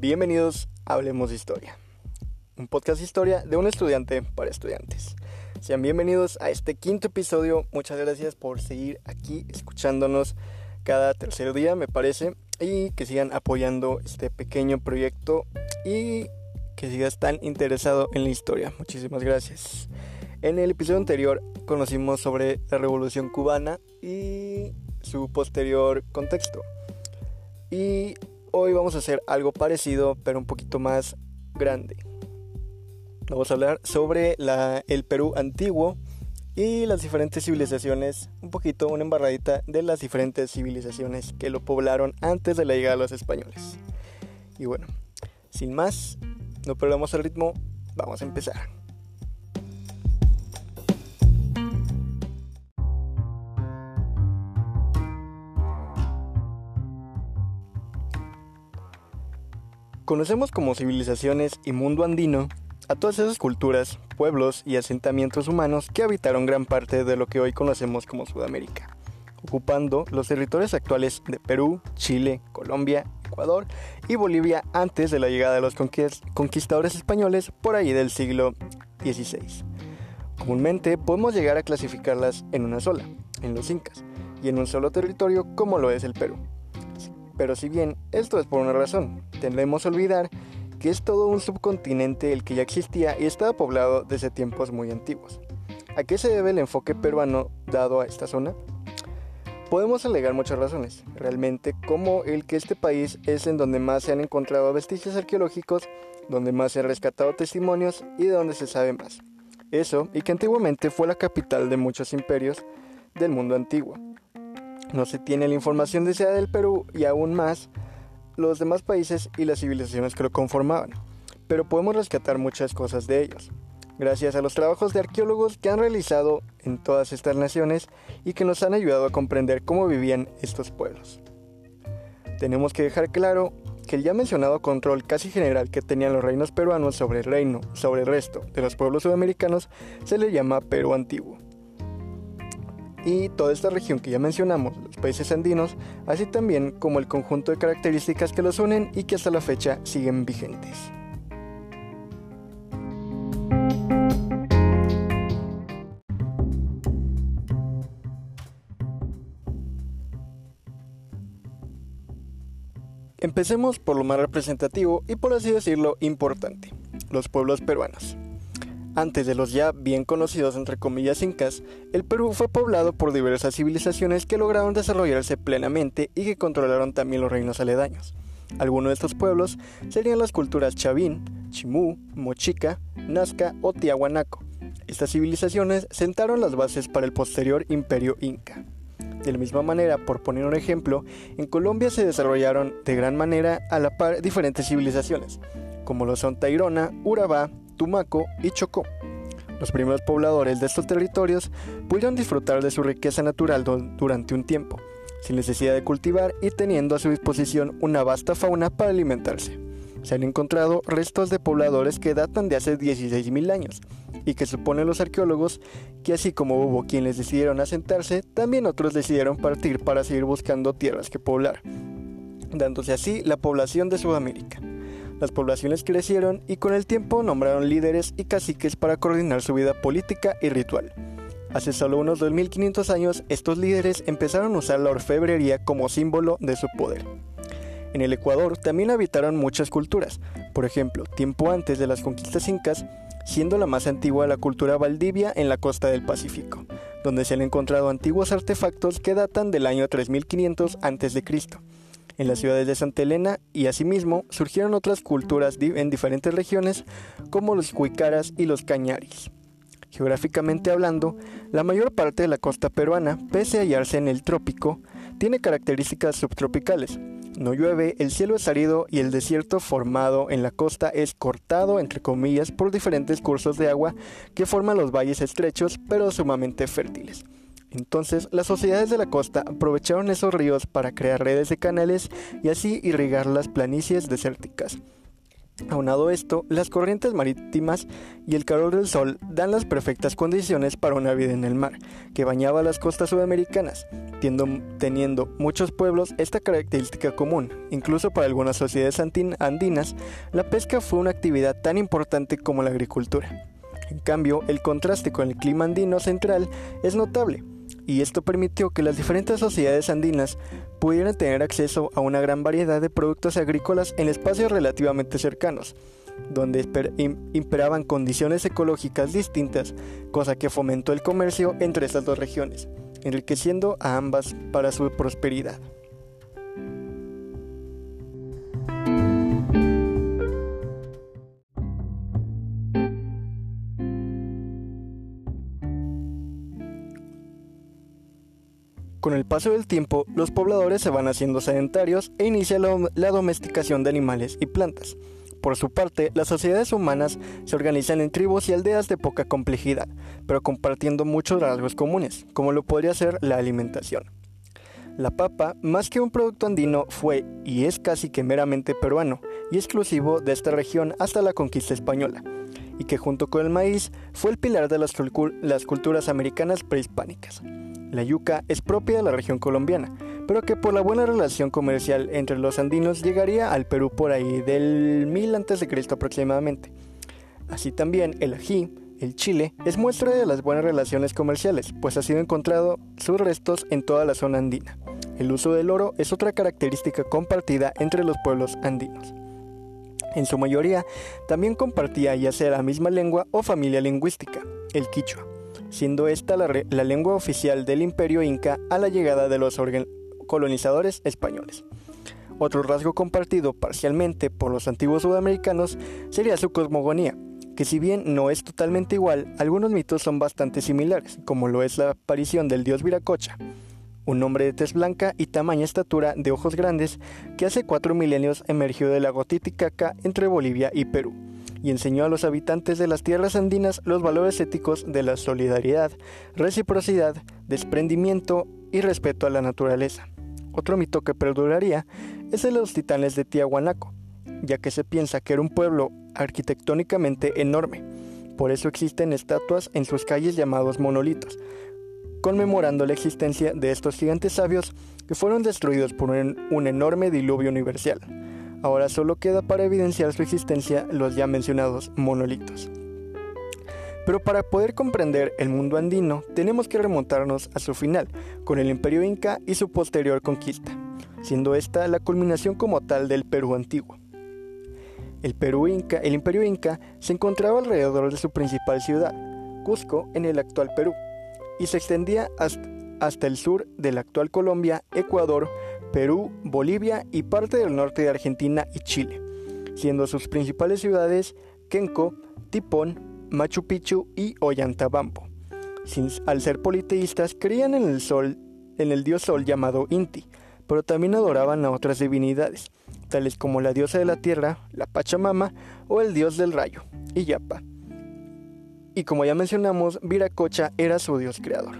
Bienvenidos a Hablemos de Historia, un podcast de historia de un estudiante para estudiantes. Sean bienvenidos a este quinto episodio. Muchas gracias por seguir aquí escuchándonos cada tercer día, me parece, y que sigan apoyando este pequeño proyecto y que sigas tan interesado en la historia. Muchísimas gracias. En el episodio anterior conocimos sobre la Revolución Cubana y su posterior contexto. Y hoy vamos a hacer algo parecido, pero un poquito más grande. Vamos a hablar sobre el Perú antiguo y las diferentes civilizaciones, un poquito, una embarradita de las diferentes civilizaciones que lo poblaron antes de la llegada de los españoles. Y bueno, sin más, no perdamos el ritmo, vamos a empezar. Conocemos como civilizaciones y mundo andino a todas esas culturas, pueblos y asentamientos humanos que habitaron gran parte de lo que hoy conocemos como Sudamérica, ocupando los territorios actuales de Perú, Chile, Colombia, Ecuador y Bolivia antes de la llegada de los conquistadores españoles por ahí del siglo XVI. Comúnmente podemos llegar a clasificarlas en una sola, en los incas, y en un solo territorio como lo es el Perú. Pero si bien esto es por una razón, tendremos a olvidar que es todo un subcontinente el que ya existía y estaba poblado desde tiempos muy antiguos. ¿A qué se debe el enfoque peruano dado a esta zona? Podemos alegar muchas razones, realmente como el que este país es en donde más se han encontrado vestigios arqueológicos, donde más se han rescatado testimonios y de donde se sabe más. Eso, y que antiguamente fue la capital de muchos imperios del mundo antiguo. No se tiene la información deseada del Perú y aún más los demás países y las civilizaciones que lo conformaban, pero podemos rescatar muchas cosas de ellos, gracias a los trabajos de arqueólogos que han realizado en todas estas naciones y que nos han ayudado a comprender cómo vivían estos pueblos. Tenemos que dejar claro que el ya mencionado control casi general que tenían los reinos peruanos sobre el reino, sobre el resto de los pueblos sudamericanos, se le llama Perú antiguo. Y toda esta región que ya mencionamos, países andinos, así también como el conjunto de características que los unen y que hasta la fecha siguen vigentes. Empecemos por lo más representativo y por así decirlo importante, los pueblos peruanos. Antes de los ya bien conocidos entre comillas incas, el Perú fue poblado por diversas civilizaciones que lograron desarrollarse plenamente y que controlaron también los reinos aledaños. Algunos de estos pueblos serían las culturas Chavín, Chimú, Mochica, Nazca o Tiahuanaco. Estas civilizaciones sentaron las bases para el posterior imperio inca. De la misma manera, por poner un ejemplo, en Colombia se desarrollaron de gran manera a la par diferentes civilizaciones, como lo son Tairona, Urabá, Tumaco y Chocó. Los primeros pobladores de estos territorios pudieron disfrutar de su riqueza natural durante un tiempo, sin necesidad de cultivar y teniendo a su disposición una vasta fauna para alimentarse. Se han encontrado restos de pobladores que datan de hace 16.000 años y que suponen los arqueólogos que así como hubo quienes decidieron asentarse, también otros decidieron partir para seguir buscando tierras que poblar, dándose así la población de Sudamérica. Las poblaciones crecieron y con el tiempo nombraron líderes y caciques para coordinar su vida política y ritual. Hace solo unos 2500 años, estos líderes empezaron a usar la orfebrería como símbolo de su poder. En el Ecuador también habitaron muchas culturas, por ejemplo, tiempo antes de las conquistas incas, siendo la más antigua la cultura valdivia en la costa del Pacífico, donde se han encontrado antiguos artefactos que datan del año 3500 a.C en las ciudades de Santa Elena y asimismo surgieron otras culturas en diferentes regiones como los cuicaras y los cañaris. Geográficamente hablando, la mayor parte de la costa peruana, pese a hallarse en el trópico, tiene características subtropicales. No llueve, el cielo es árido y el desierto formado en la costa es cortado, entre comillas, por diferentes cursos de agua que forman los valles estrechos pero sumamente fértiles. Entonces, las sociedades de la costa aprovecharon esos ríos para crear redes de canales y así irrigar las planicies desérticas. Aunado esto, las corrientes marítimas y el calor del sol dan las perfectas condiciones para una vida en el mar, que bañaba las costas sudamericanas, teniendo muchos pueblos esta característica común. Incluso para algunas sociedades andinas, la pesca fue una actividad tan importante como la agricultura. En cambio, el contraste con el clima andino central es notable, y esto permitió que las diferentes sociedades andinas pudieran tener acceso a una gran variedad de productos agrícolas en espacios relativamente cercanos, donde imperaban condiciones ecológicas distintas, cosa que fomentó el comercio entre estas dos regiones, enriqueciendo a ambas para su prosperidad. Con el paso del tiempo, los pobladores se van haciendo sedentarios e inicia la, domesticación de animales y plantas. Por su parte, las sociedades humanas se organizan en tribus y aldeas de poca complejidad, pero compartiendo muchos rasgos comunes, como lo podría ser la alimentación. La papa, más que un producto andino, fue y es casi que meramente peruano y exclusivo de esta región hasta la conquista española, y que junto con el maíz fue el pilar de las, las culturas americanas prehispánicas. La yuca es propia de la región colombiana, pero que por la buena relación comercial entre los andinos llegaría al Perú por ahí del 1000 a.C. aproximadamente. Así también el ají, el chile, es muestra de las buenas relaciones comerciales, pues ha sido encontrado sus restos en toda la zona andina. El uso del oro es otra característica compartida entre los pueblos andinos. En su mayoría, también compartía ya sea la misma lengua o familia lingüística, el quichua siendo esta la, lengua oficial del imperio inca a la llegada de los colonizadores españoles. Otro rasgo compartido parcialmente por los antiguos sudamericanos sería su cosmogonía, que si bien no es totalmente igual, algunos mitos son bastante similares, como lo es la aparición del dios Viracocha, un hombre de tez blanca y tamaña estatura de ojos grandes que hace cuatro milenios emergió del lago Titicaca entre Bolivia y Perú y enseñó a los habitantes de las tierras andinas los valores éticos de la solidaridad, reciprocidad, desprendimiento y respeto a la naturaleza. Otro mito que perduraría es el de los titanes de Tiahuanaco, ya que se piensa que era un pueblo arquitectónicamente enorme. Por eso existen estatuas en sus calles llamados monolitos, conmemorando la existencia de estos gigantes sabios que fueron destruidos por un enorme diluvio universal. Ahora solo queda para evidenciar su existencia los ya mencionados monolitos. Pero para poder comprender el mundo andino tenemos que remontarnos a su final, con el imperio inca y su posterior conquista, siendo esta la culminación como tal del Perú antiguo. El, Perú inca, el imperio inca se encontraba alrededor de su principal ciudad, Cusco, en el actual Perú, y se extendía hasta, hasta el sur de la actual Colombia, Ecuador, Perú, Bolivia y parte del norte de Argentina y Chile, siendo sus principales ciudades Kenco, Tipón, Machu Picchu y Ollantaytambo. al ser politeístas, creían en el sol, en el dios sol llamado Inti, pero también adoraban a otras divinidades, tales como la diosa de la tierra, la Pachamama, o el dios del rayo, Iyapa. Y como ya mencionamos, Viracocha era su dios creador.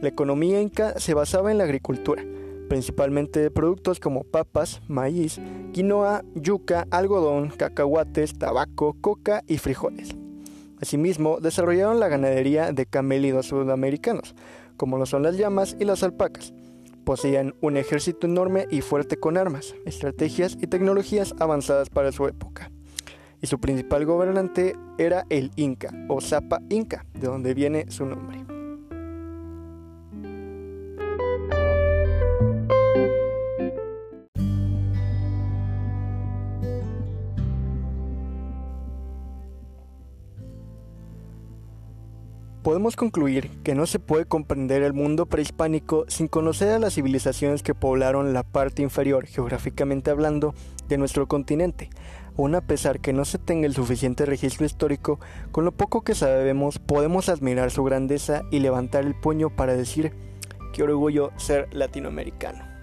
La economía inca se basaba en la agricultura, principalmente de productos como papas, maíz, quinoa, yuca, algodón, cacahuates, tabaco, coca y frijoles. Asimismo, desarrollaron la ganadería de camélidos sudamericanos, como lo son las llamas y las alpacas. Poseían un ejército enorme y fuerte con armas, estrategias y tecnologías avanzadas para su época. Y su principal gobernante era el Inca, o Zapa Inca, de donde viene su nombre. Podemos concluir que no se puede comprender el mundo prehispánico sin conocer a las civilizaciones que poblaron la parte inferior, geográficamente hablando, de nuestro continente. Aún a pesar que no se tenga el suficiente registro histórico, con lo poco que sabemos podemos admirar su grandeza y levantar el puño para decir que orgullo ser latinoamericano.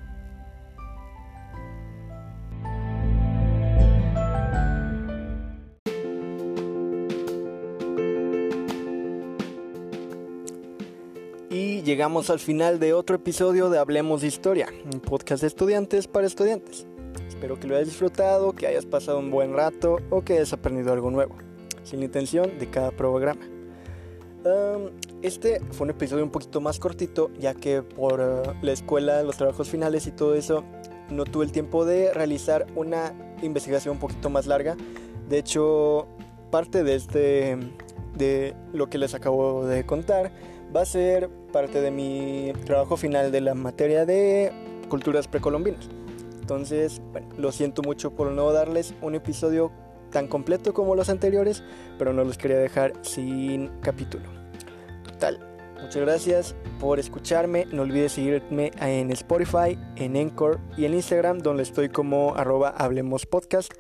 Llegamos al final de otro episodio de Hablemos de Historia, un podcast de estudiantes para estudiantes. Espero que lo hayas disfrutado, que hayas pasado un buen rato o que hayas aprendido algo nuevo, sin intención de cada programa. este fue un episodio un poquito más cortito, ya que por eh, la escuela, los trabajos finales y todo eso, no tuve el tiempo de realizar una investigación un poquito más larga. De hecho, parte de este de lo que les acabo de contar va a ser parte de mi trabajo final de la materia de culturas precolombinas. Entonces, bueno, lo siento mucho por no darles un episodio tan completo como los anteriores, pero no los quería dejar sin capítulo. Total, muchas gracias por escucharme. No olvides seguirme en Spotify, en Encore y en Instagram, donde estoy como arroba Hablemos Podcast,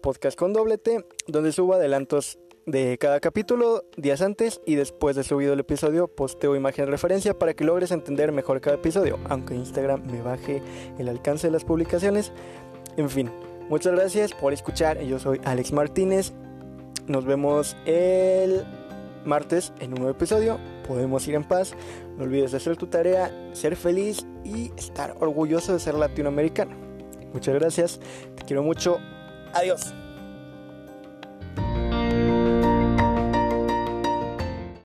podcast con doble T, donde subo adelantos de cada capítulo días antes y después de subido el episodio posteo imagen de referencia para que logres entender mejor cada episodio, aunque Instagram me baje el alcance de las publicaciones. En fin, muchas gracias por escuchar. Yo soy Alex Martínez. Nos vemos el martes en un nuevo episodio. Podemos ir en paz. No olvides de hacer tu tarea, ser feliz y estar orgulloso de ser latinoamericano. Muchas gracias. Te quiero mucho. Adiós.